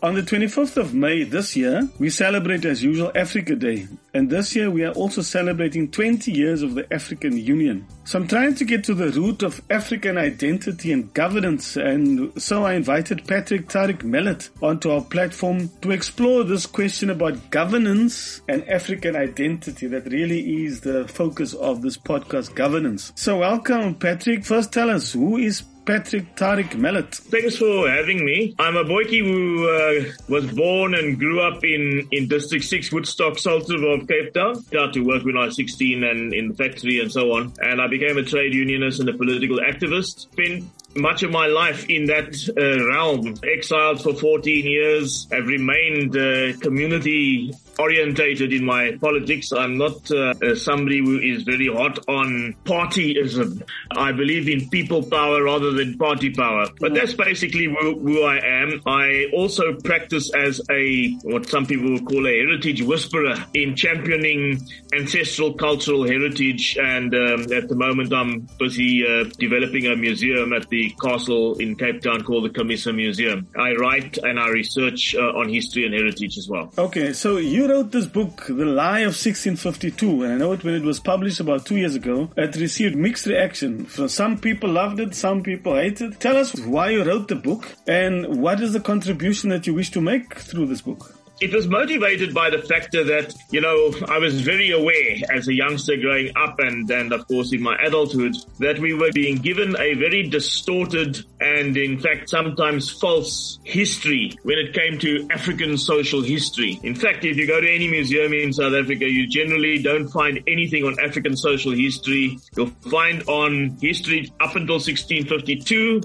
On the 25th of May this year, we celebrate as usual Africa Day. And this year we are also celebrating 20 years of the African Union. So I'm trying to get to the root of African identity and governance. And so I invited Patric Tariq Mellet onto our platform to explore this question about governance and African identity that really is the focus of this podcast, governance. So welcome, Patric. First tell us, who is Patric Tariq Mellet. Thanks for having me. I'm a boyki who uh, was born and grew up in, in District 6, Woodstock, Salt River of Cape Town. Started to work when I was 16 and in the factory and so on. And I became a trade unionist and a political activist. Spent much of my life in that uh, realm. Exiled for 14 years, have remained uh, community orientated in my politics. I'm not uh, somebody who is very hot on partyism. I believe in people power rather than party power. But that's basically who, who, I am. I also practice as a, what some people would call a heritage whisperer in championing ancestral cultural heritage. And um, at the moment, I'm busy uh, developing a museum at the castle in Cape Town called the Camissa Museum. I write and I research uh, on history and heritage as well. Okay, so you wrote this book, The Lie of 1652, and I know it when it was published about two years ago. It received mixed reaction. Some people loved it, some people hated it. Tell us why you wrote the book and what is the contribution that you wish to make through this book. It was motivated by the factor that, you know, I was very aware as a youngster growing up and, and of course in my adulthood that we were being given a very distorted and in fact sometimes false history when it came to African social history. In fact, if you go to any museum in South Africa, you generally don't find anything on African social history. You'll find on history up until 1652,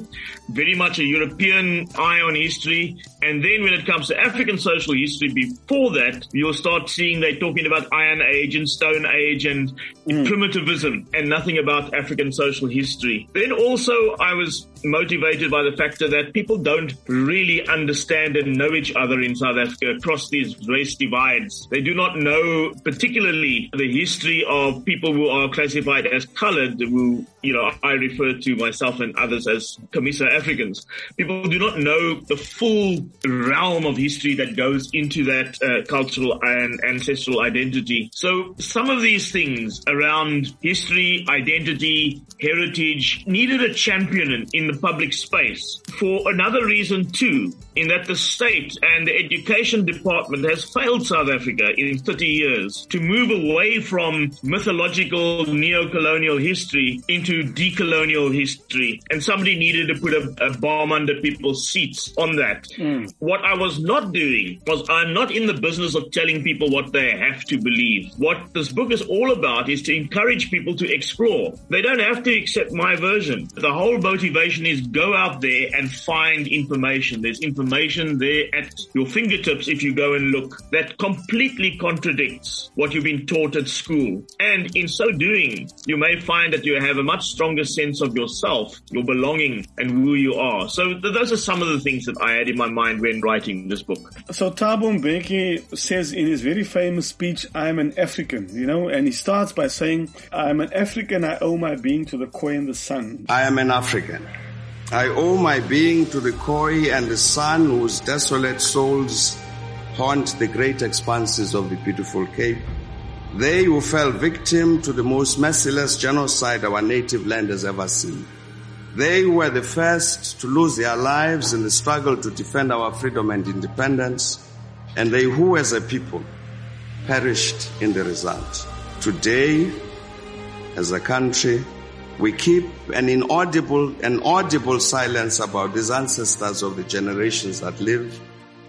very much a European eye on history. And then when it comes to African social history, before that, you'll start seeing they're talking about Iron Age and Stone Age and mm. primitivism and nothing about African social history. Then also I was motivated by the factor that people don't really understand and know each other in South Africa across these race divides. They do not know particularly the history of people who are classified as colored, who, you know, I refer to myself and others as Camissa Africans. People do not know the full realm of history that goes into that uh, cultural and ancestral identity. So some of these things around history, identity, heritage needed a champion in the public space for another reason too, in that the state and the education department has failed South Africa in 30 years to move away from mythological neo-colonial history into decolonial history. And somebody needed to put a, a bomb under people's seats on that. Mm. What I was not doing was I'm not in the business of telling people what they have to believe. What this book is all about is to encourage people to explore. They don't have to accept my version. The whole motivation is go out there and find information. There's information there at your fingertips if you go and look that completely contradicts what you've been taught at school. And in so doing, you may find that you have a much stronger sense of yourself, your belonging and who you are. So th- those are some of the things that I had in my mind when writing this book. So Thabo Mbeki says in his very famous speech, I'm an African, you know, and he starts by saying, I'm an African, I owe my being to the Khoi and the San. I am an African. I owe my being to the Khoi and the San whose desolate souls haunt the great expanses of the beautiful Cape. They who fell victim to the most merciless genocide our native land has ever seen. They were the first to lose their lives in the struggle to defend our freedom and independence, and they who as a people perished in the result. Today, as a country, we keep an inaudible and audible silence about these ancestors of the generations that live,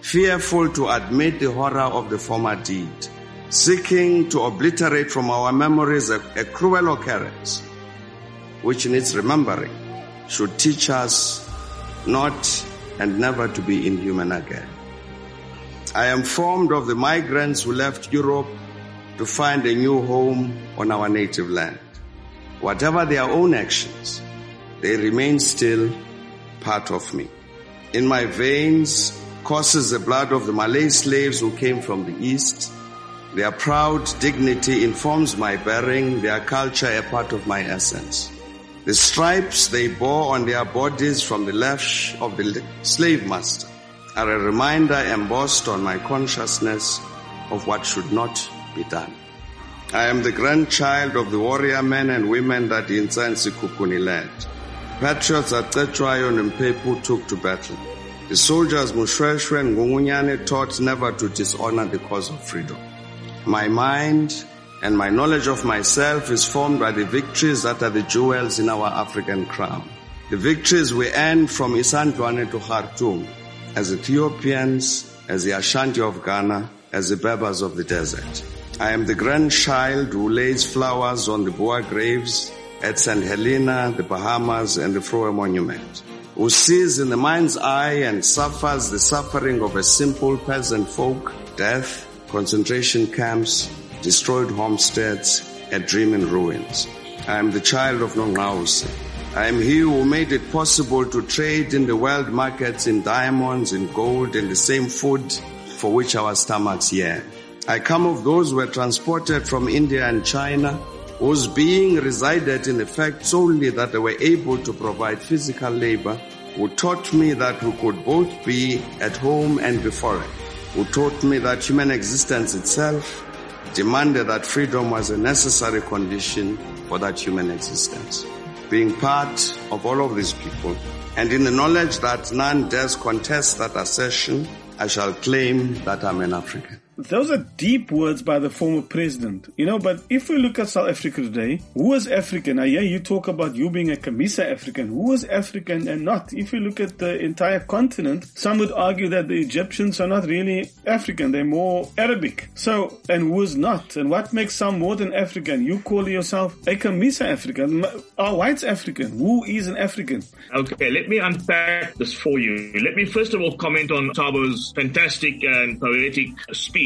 fearful to admit the horror of the former deed, seeking to obliterate from our memories a, a cruel occurrence, which needs remembering, should teach us not and never to be inhuman again. I am formed of the migrants who left Europe to find a new home on our native land. Whatever their own actions, they remain still part of me. In my veins courses the blood of the Malay slaves who came from the East. Their proud dignity informs my bearing, their culture a part of my essence. The stripes they bore on their bodies from the lash of the slave master are a reminder embossed on my consciousness of what should not be done. I am the grandchild of the warrior men and women that Inzansi Kukuni led. Patriots at Cetshwayo and Mphephu took to battle. The soldiers Moshoeshoe and Ngungunyane taught never to dishonor the cause of freedom. My mind and my knowledge of myself is formed by the victories that are the jewels in our African crown. The victories we earned from Isandlwane to Khartoum as Ethiopians, as the Ashanti of Ghana, as the Berbers of the desert. I am the grandchild who lays flowers on the Boer graves at St. Helena, the Bahamas, and the Vroue Monument, who sees in the mind's eye and suffers the suffering of a simple peasant folk, death, concentration camps, destroyed homesteads, a dream in ruins. I am the child of Nongqawuse. I am he who made it possible to trade in the world markets in diamonds, in gold, and the same food for which our stomachs yearn. I come of those who were transported from India and China, whose being resided in the fact solely that they were able to provide physical labor, who taught me that we could both be at home and be foreign, who taught me that human existence itself demanded that freedom was a necessary condition for that human existence. Being part of all of these people, and in the knowledge that none dares contest that assertion, I shall claim that I'm an African. Those are deep words by the former president, you know. But if we look at South Africa today, who is African? I hear you talk about you being a Camissa African. Who is African and not? If you look at the entire continent, some would argue that the Egyptians are not really African; they're more Arabic. So, and who is not? And what makes some more than African? You call yourself a Camissa African. Are whites African? Who is an African? Okay, let me unpack this for you. Let me first of all comment on Thabo's fantastic and poetic speech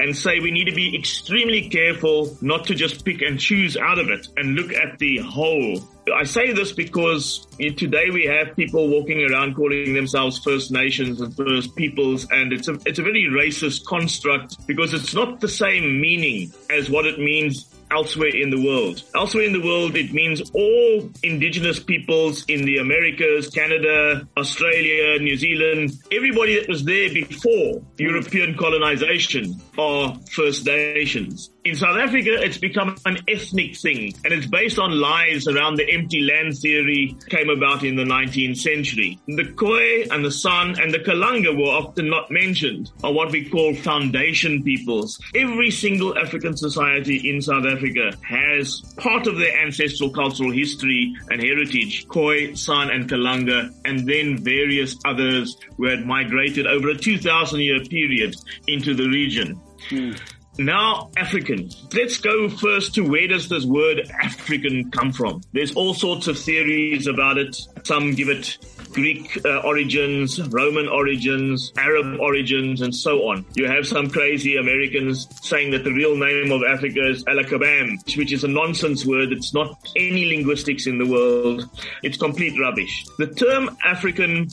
and say we need to be extremely careful not to just pick and choose out of it and look at the whole. I say this because today we have people walking around calling themselves First Nations and First Peoples, and it's a it's a very racist construct because it's not the same meaning as what it means elsewhere in the world. Elsewhere in the world, it means all indigenous peoples in the Americas, Canada, Australia, New Zealand, everybody that was there before mm. European colonization are First Nations. In South Africa, it's become an ethnic thing and it's based on lies around the empty land theory came about in the 19th century. The Khoi and the San and the Kalanga were often not mentioned are what we call foundation peoples. Every single African society in South Africa has part of their ancestral cultural history and heritage, Khoi, San and Kalanga, and then various others who had migrated over a 2000 year period into the region. Mm. Now, African. Let's go first to where does this word African come from? There's all sorts of theories about it. Some give it Greek uh, origins, Roman origins, Arab origins, and so on. You have some crazy Americans saying that the real name of Africa is Alkebulan, which is a nonsense word. It's not any linguistics in the world. It's complete rubbish. The term African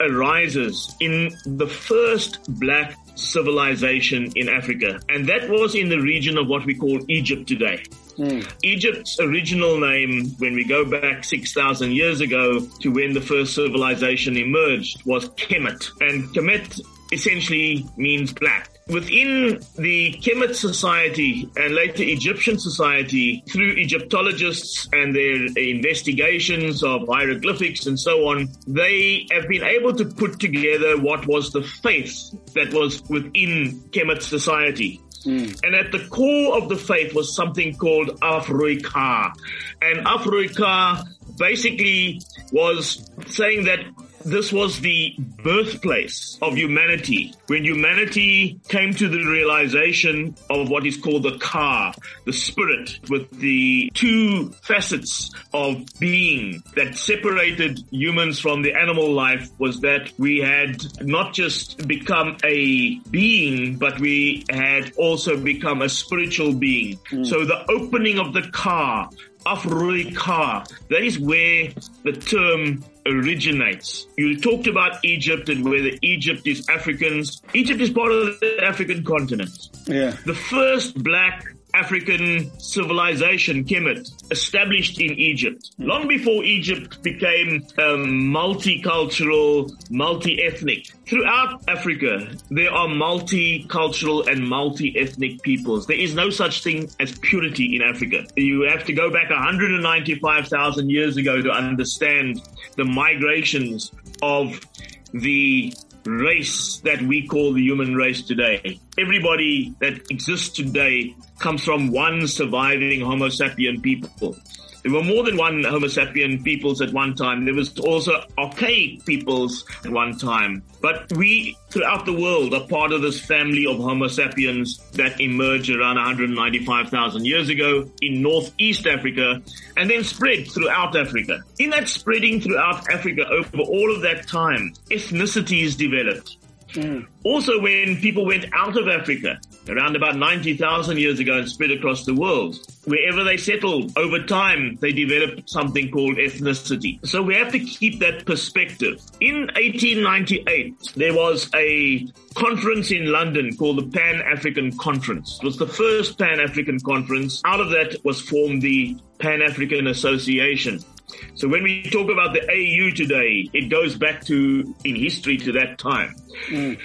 arises in the first black civilization in Africa. And that was in the region of what we call Egypt today. Mm. Egypt's original name, when we go back 6,000 years ago to when the first civilization emerged, was Kemet. And Kemet essentially means black. Within the Kemet society and later Egyptian society, through Egyptologists and their investigations of hieroglyphics and so on, they have been able to put together what was the faith that was within Kemet society. Mm. And at the core of the faith was something called Afroika. And Afroika basically was saying that this was the birthplace of humanity. When humanity came to the realization of what is called the ka, the spirit, with the two facets of being that separated humans from the animal life was that we had not just become a being, but we had also become a spiritual being. Mm. So the opening of the ka, Afrika. That is where the term originates. You talked about Egypt and whether Egypt is Africans. Egypt is part of the African continent. Yeah. The first black African civilization, Kemet, established in Egypt. Long before Egypt became um, multicultural, multi-ethnic. Throughout Africa, there are multicultural and multi-ethnic peoples. There is no such thing as purity in Africa. You have to go back 195,000 years ago to understand the migrations of the race that we call the human race today. Everybody that exists today comes from one surviving Homo sapien people. There were more than one Homo sapien peoples at one time. There was also archaic peoples at one time. But we, throughout the world, are part of this family of Homo sapiens that emerged around 195,000 years ago in Northeast Africa and then spread throughout Africa. In that spreading throughout Africa over all of that time, ethnicities developed. Mm. Also, when people went out of Africa, around about 90,000 years ago and spread across the world, wherever they settled, over time, they developed something called ethnicity. So we have to keep that perspective. In 1898, there was a conference in London called the Pan-African Conference. It was the first Pan-African conference. Out of that was formed the Pan-African Association. So when we talk about the AU today, it goes back to, in history, to that time. Mm.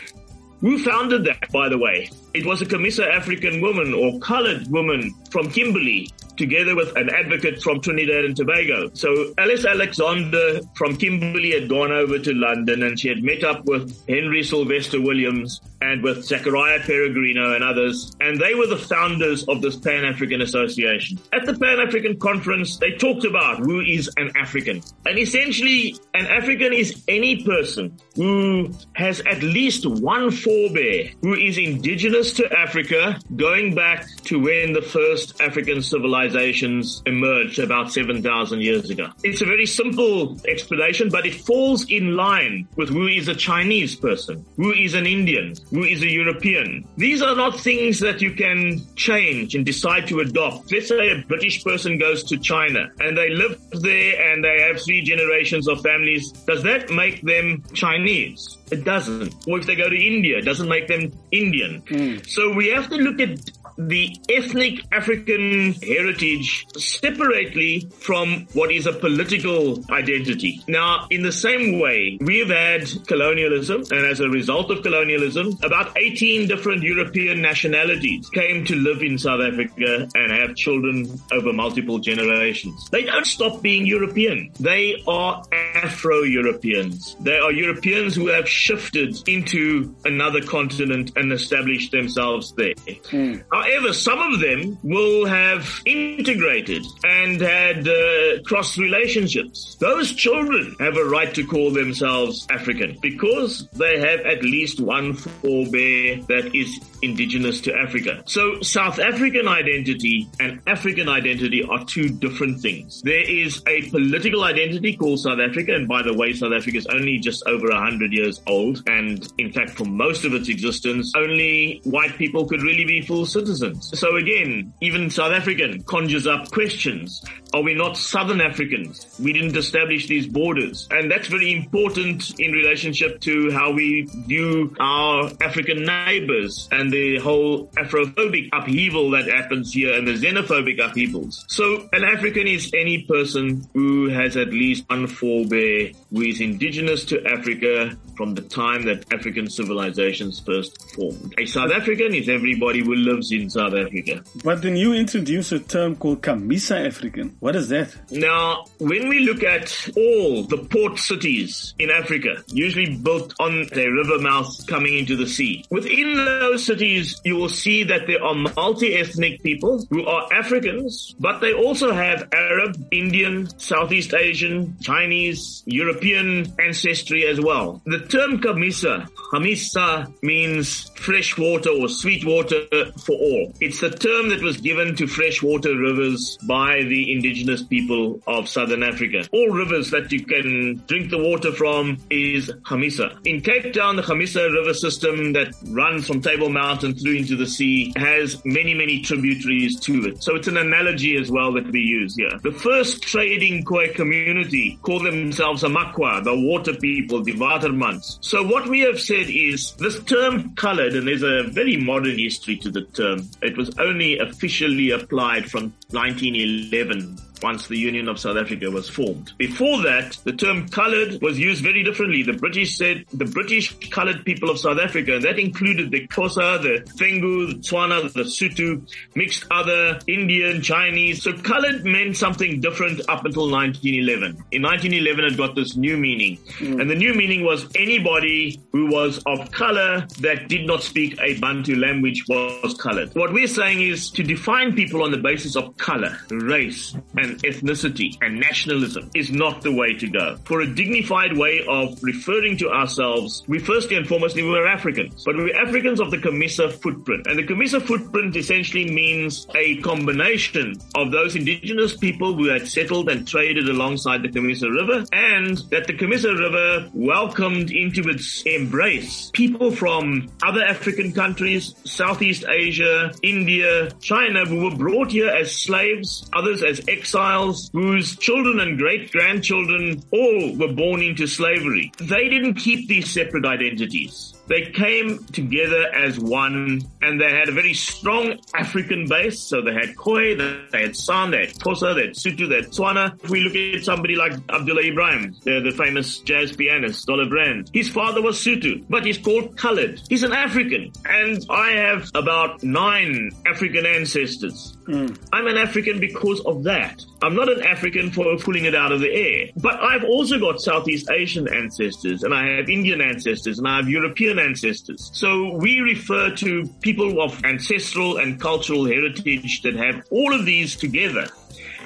Who founded that, by the way? It was a Camissa African woman or colored woman from Kimberley together with an advocate from Trinidad and Tobago. So Alice Alexander from Kimberley had gone over to London and she had met up with Henry Sylvester Williams and with Zachariah Peregrino and others. And they were the founders of this Pan-African Association. At the Pan-African Conference, they talked about who is an African. And essentially, an African is any person who has at least one forebear who is indigenous to Africa going back to when the first African civilizations emerged about 7,000 years ago. It's a very simple explanation, but it falls in line with who is a Chinese person, who is an Indian, who is a European. These are not things that you can change and decide to adopt. Let's say a British person goes to China and they live there and they have three generations of families. Does that make them Chinese? It doesn't. Or if they go to India, it doesn't make them Indian. Mm. So we have to look at the ethnic African heritage separately from what is a political identity. Now, in the same way, we've had colonialism, and as a result of colonialism, about 18 different European nationalities came to live in South Africa and have children over multiple generations. They don't stop being European. They are Afro-Europeans. They are Europeans who have shifted into another continent and established themselves there. Mm. However, some of them will have integrated and had uh, cross relationships. Those children have a right to call themselves African because they have at least one forebear that is indigenous to Africa. So South African identity and African identity are two different things. There is a political identity called South Africa, and by the way, South Africa is only just over a hundred years old, and in fact, for most of its existence, only white people could really be full citizens citizens. So again, even South African conjures up questions. Are we not Southern Africans? We didn't establish these borders. And that's very important in relationship to how we view our African neighbors and the whole Afrophobic upheaval that happens here and the xenophobic upheavals. So an African is any person who has at least one forebear who is indigenous to Africa from the time that African civilizations first formed. A South African is everybody who lives in South Africa. But then you introduce a term called Camissa African. What is that? Now, when we look at all the port cities in Africa, usually built on a river mouth coming into the sea, within those cities, you will see that there are multi-ethnic people who are Africans, but they also have Arab, Indian, Southeast Asian, Chinese, European ancestry as well. The term Camissa, Hamisa means fresh water or sweet water for all. It's a term that was given to freshwater rivers by the indigenous people of southern Africa. All rivers that you can drink the water from is Hamisa. In Cape Town, the Hamisa river system that runs from Table Mountain through into the sea has many, many tributaries to it. So it's an analogy as well that we use here. The first trading Khoi community call themselves Amakwa, the water people, the Watermans. So what we have said is this term colored, and there's a very modern history to the term. It was only officially applied from 1911 once the Union of South Africa was formed. Before that, the term colored was used very differently. The British said the British colored people of South Africa, and that included the Xhosa, the Fengu, the Tswana, the Sotho, mixed other Indian, Chinese. So colored meant something different up until 1911. In 1911, it got this new meaning. Mm. And the new meaning was anybody who was of color that did not speak a Bantu language was colored. What we're saying is to define people on the basis of color, race, and ethnicity and nationalism is not the way to go. For a dignified way of referring to ourselves, we firstly and foremost we're Africans, but we're Africans of the Camissa footprint. And the Camissa footprint essentially means a combination of those indigenous people who had settled and traded alongside the Camissa River and that the Camissa River welcomed into its embrace people from other African countries, Southeast Asia, India, China, who were brought here as slaves, others as exiles exiles whose children and great grandchildren all were born into slavery. They didn't keep these separate identities. They came together as one and they had a very strong African base. So they had Khoi, they had San, they had Xhosa, they had Sotho, they had Tswana. If we look at somebody like Abdullah Ibrahim, the, the famous jazz pianist, Dollar Brand, his father was Sotho, but he's called colored. He's an African. And I have about nine African ancestors. Mm. I'm an African because of that. I'm not an African for pulling it out of the air. But I've also got Southeast Asian ancestors and I have Indian ancestors and I have European ancestors. So we refer to people of ancestral and cultural heritage that have all of these together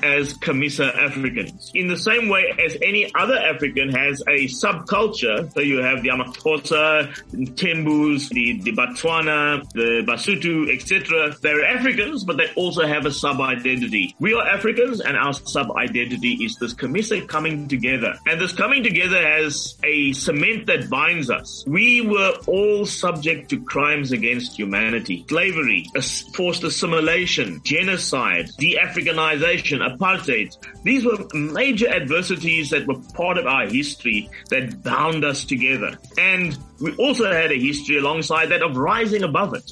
as Camissa Africans. In the same way as any other African has a subculture, so you have the Amaxhosa, Tembus, the, the Batswana, the Basutu, etc. They're Africans, but they also have a sub-identity. We are Africans and our sub-identity is this Camissa coming together. And this coming together has a cement that binds us. We were all subject to crimes against humanity, slavery, forced assimilation, genocide, de-Africanization, apartheid. These were major adversities that were part of our history that bound us together. And we also had a history alongside that of rising above it.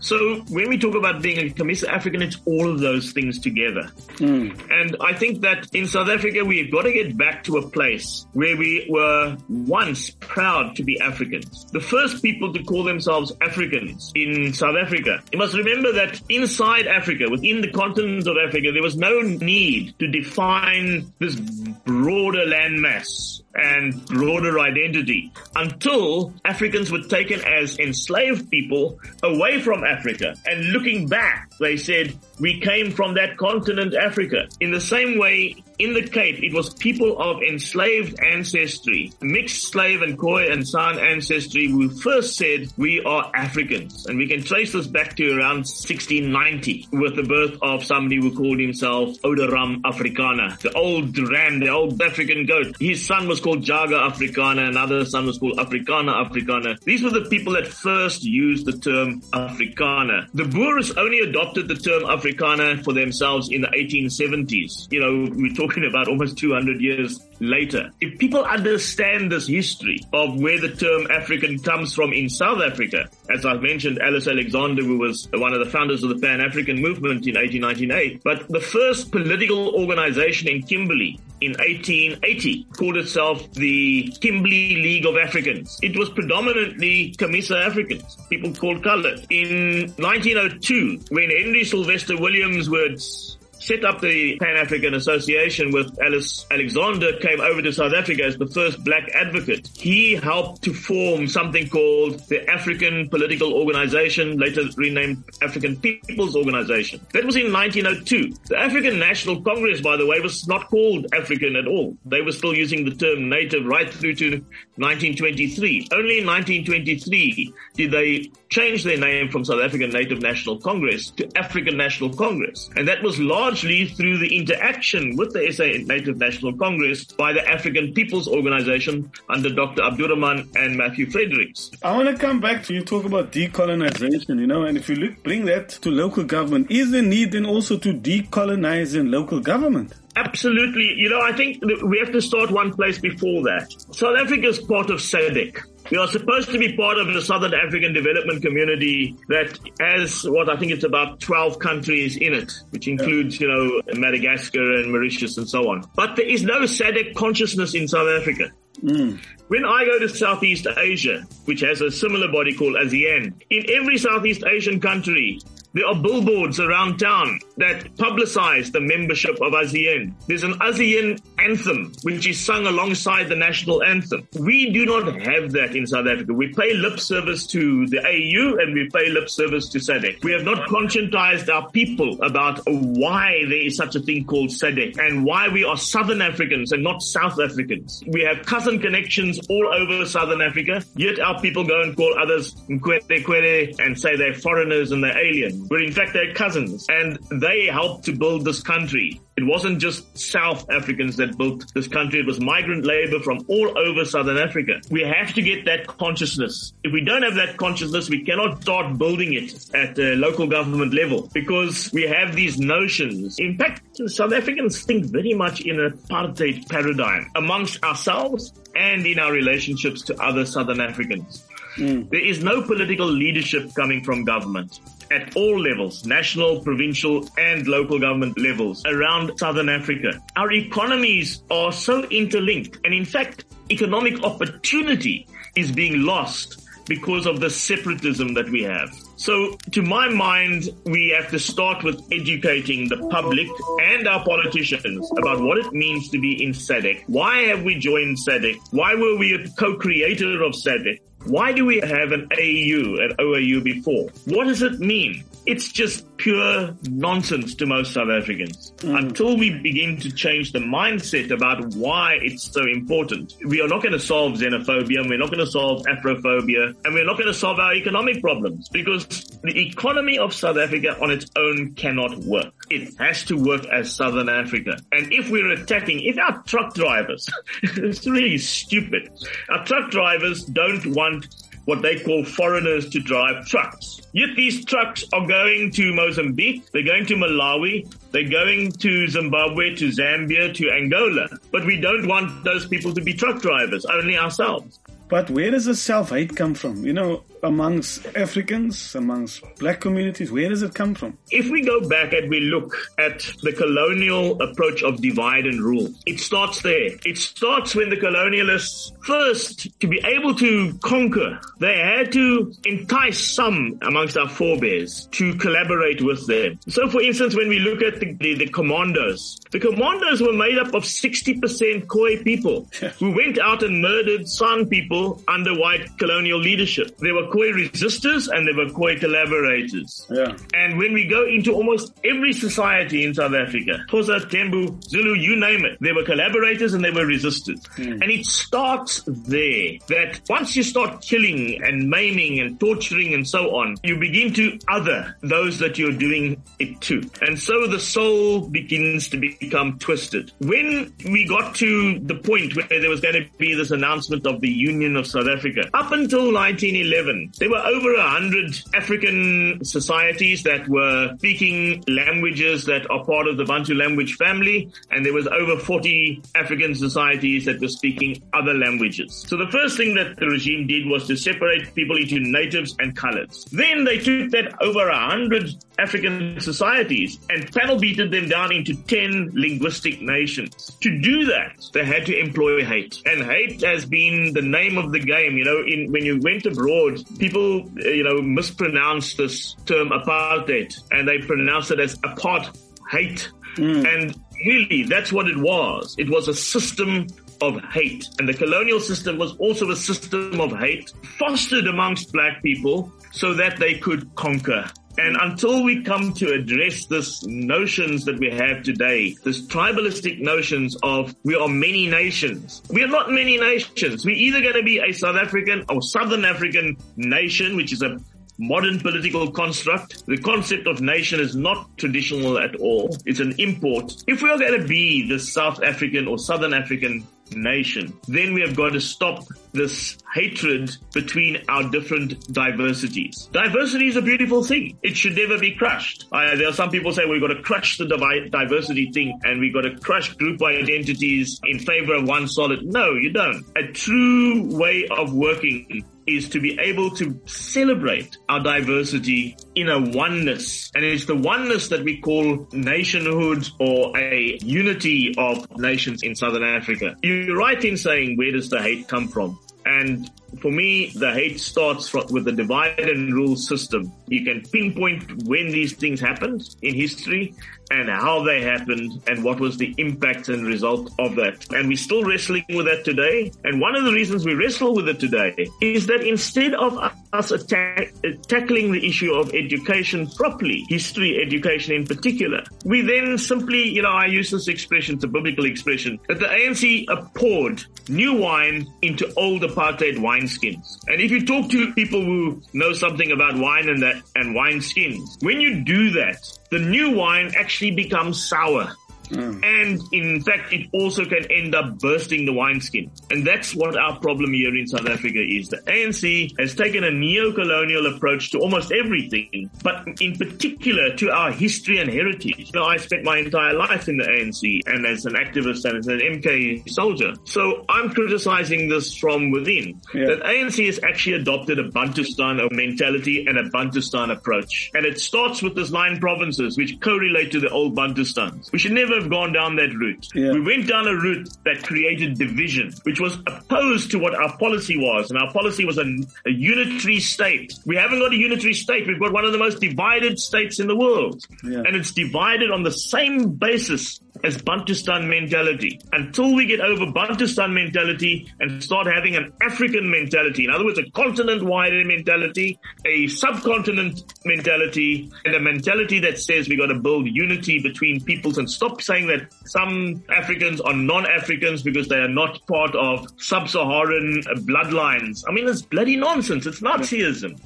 So when we talk about being a Camissa African, it's all of those things together. Mm. And I think that in South Africa, we've got to get back to a place where we were once proud to be Africans. The first people to call themselves Africans in South Africa. You must remember that inside Africa, within the continent of Africa, there was no need to define this broader landmass and broader identity until Africans were taken as enslaved people away from Africa. And looking back, they said, we came from that continent, Africa. In the same way, in the Cape, it was people of enslaved ancestry, mixed slave and Khoi and San ancestry who first said, we are Africans. And we can trace this back to around 1690 with the birth of somebody who called himself Oudtshoorn Afrikaner, the old ram, the old African goat. His son was called Jager Afrikaner, another son was called Afrikaner Afrikaner. These were the people that first used the term Afrikaner. The Boers only adopted the term Afrikaner for themselves in the 1870s. You know, we talk talking about almost 200 years later. If people understand this history of where the term African comes from in South Africa, as I've mentioned, Alice Alexander, who was one of the founders of the Pan-African movement in 1898, but the first political organization in Kimberley in 1880 called itself the Kimberley League of Africans. It was predominantly Camissa Africans, people called colored. In 1902, when Henry Sylvester Williams was set up the Pan-African Association with Alice Alexander came over to South Africa as the first black advocate. He helped to form something called the African Political Organization, later renamed African People's Organization. That was in 1902. The African National Congress, by the way, was not called African at all. They were still using the term native right through to 1923. Only in 1923 did they change their name from South African Native National Congress to African National Congress. And that was largely through the interaction with the SA Native National Congress by the African People's Organization under Dr. Abdurahman and Matthew Fredericks. I want to come back to you talk about decolonization, you know, and if you look, bring that to local government, is there need then also to decolonize in local government? Absolutely. You know, I think we have to start one place before that. South Africa is part of SADC. We are supposed to be part of the Southern African Development Community that has what I think it's about 12 countries in it, which includes, you know, Madagascar and Mauritius and so on. But there is no SADC consciousness in South Africa. Mm. When I go to Southeast Asia, which has a similar body called ASEAN, in every Southeast Asian country, there are billboards around town that publicize the membership of ASEAN. There's an ASEAN anthem, which is sung alongside the national anthem. We do not have that in South Africa. We pay lip service to the AU and we pay lip service to SADC. We have not conscientized our people about why there is such a thing called SADC and why we are Southern Africans and not South Africans. We have cousin connections all over Southern Africa, yet our people go and call others Nkwere and say they're foreigners and they're aliens were in fact their cousins and they helped to build this country. It wasn't just South Africans that built this country. It was migrant labor from all over Southern Africa. We have to get that consciousness. If we don't have that consciousness, we cannot start building it at the local government level because we have these notions. In fact, South Africans think very much in an apartheid paradigm amongst ourselves and in our relationships to other Southern Africans. Mm. There is no political leadership coming from government at all levels, national, provincial, and local government levels around Southern Africa. Our economies are so interlinked. And in fact, economic opportunity is being lost because of the separatism that we have. So, to my mind, we have to start with educating the public and our politicians about what it means to be in SADC. Why have we joined SADC? Why were we a co-creator of SADC? Why do we have an AU and OAU before? What does it mean? It's just pure nonsense to most South Africans. Mm. Until we begin to change the mindset about why it's so important, we are not going to solve xenophobia, and we're not going to solve Afrophobia, and we're not going to solve our economic problems because the economy of South Africa on its own cannot work. It has to work as Southern Africa. And if we're attacking, if our truck drivers, it's really stupid. Our truck drivers don't want what they call foreigners to drive trucks. Yet these trucks are going to Mozambique, they're going to Malawi, they're going to Zimbabwe, to Zambia, to Angola. But we don't want those people to be truck drivers, only ourselves. But where does the self hate come from? You know, amongst Africans, amongst black communities, where does it come from? If we go back and we look at the colonial approach of divide and rule, it starts there. It starts when the colonialists first, to be able to conquer, they had to entice some amongst our forebears to collaborate with them. So, for instance, when we look at the, the, the commandos, the commandos were made up of 60% Khoi people who went out and murdered San people under white colonial leadership. There were Khoi resistors and there were Khoi collaborators. Yeah. And when we go into almost every society in South Africa, Xhosa, Tembu, Zulu, you name it, there were collaborators and there were resistors. Mm. And it starts there that once you start killing and maiming and torturing and so on, you begin to other those that you're doing it to. And so the soul begins to become twisted. When we got to the point where there was going to be this announcement of the Union of South Africa, up until 1911, there were over a hundred African societies that were speaking languages that are part of the Bantu language family, and there was over 40 African societies that were speaking other languages. So the first thing that the regime did was to separate people into natives and coloreds. Then they took that over a hundred African societies and panel beated them down into 10 linguistic nations. To do that, they had to employ hate. And hate has been the name of the game. You know, in, when you went abroad, people, you know, mispronounce this term apartheid and they pronounce it as apart hate Mm. And really, that's what it was. It was a system of hate. And the colonial system was also a system of hate fostered amongst black people so that they could conquer. And until we come to address this notions that we have today, this tribalistic notions of we are many nations. We are not many nations. We're either going to be a South African or Southern African nation, which is a modern political construct. The concept of nation is not traditional at all. It's an import. If we are going to be the South African or Southern African nation, then we have got to stop this hatred between our different diversities. Diversity is a beautiful thing. It should never be crushed. There are some people say we've got to crush the diversity thing and we've got to crush group identities in favor of one solid. No, you don't. A true way of working is to be able to celebrate our diversity in a oneness. And it's the oneness that we call nationhood or a unity of nations in Southern Africa. You're right in saying where does the hate come from? And for me, the hate starts with the divide and rule system. You can pinpoint when these things happened in history and how they happened and what was the impact and result of that. And we're still wrestling with that today. And one of the reasons we wrestle with it today is that instead of us attack, uh, tackling the issue of education properly, history education in particular, we then simply, you know, I use this expression, it's a biblical expression, that the ANC poured new wine into old apartheid wineskins. And if you talk to people who know something about wine and that and wine skins, when you do that, the new wine actually becomes sour. Mm. And in fact, it also can end up bursting the wineskin. And that's what our problem here in South Africa is. The ANC has taken a neo-colonial approach to almost everything, but in particular to our history and heritage. You know, I spent my entire life in the ANC and as an activist and as an MK soldier. So I'm criticizing this from within. Yeah. That ANC has actually adopted a Bantustan mentality and a Bantustan approach. And it starts with these nine provinces which correlate to the old Bantustans. We should never have gone down that route. Yeah. We went down a route that created division, which was opposed to what our policy was. And our policy was a, a unitary state. We haven't got a unitary state. We've got one of the most divided states in the world. Yeah. And it's divided on the same basis as Bantustan mentality. Until we get over Bantustan mentality and start having an African mentality, in other words, a continent-wide mentality, a subcontinent mentality, and a mentality that says we got to build unity between peoples and stop saying that some Africans are non-Africans because they are not part of sub-Saharan bloodlines. I mean, it's bloody nonsense. It's Nazism.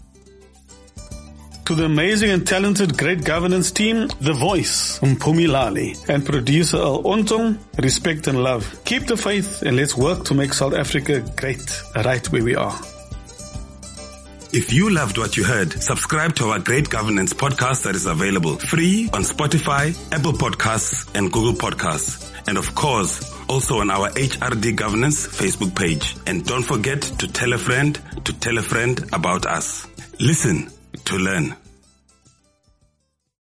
To the amazing and talented Great Governance team, The Voice, Lali, and producer Al Ontong, respect and love. Keep the faith and let's work to make South Africa great, right where we are. If you loved what you heard, subscribe to our Great Governance podcast that is available free on Spotify, Apple Podcasts, and Google Podcasts. And of course, also on our HRD Governance Facebook page. And don't forget to tell a friend to tell a friend about us. Listen to learn.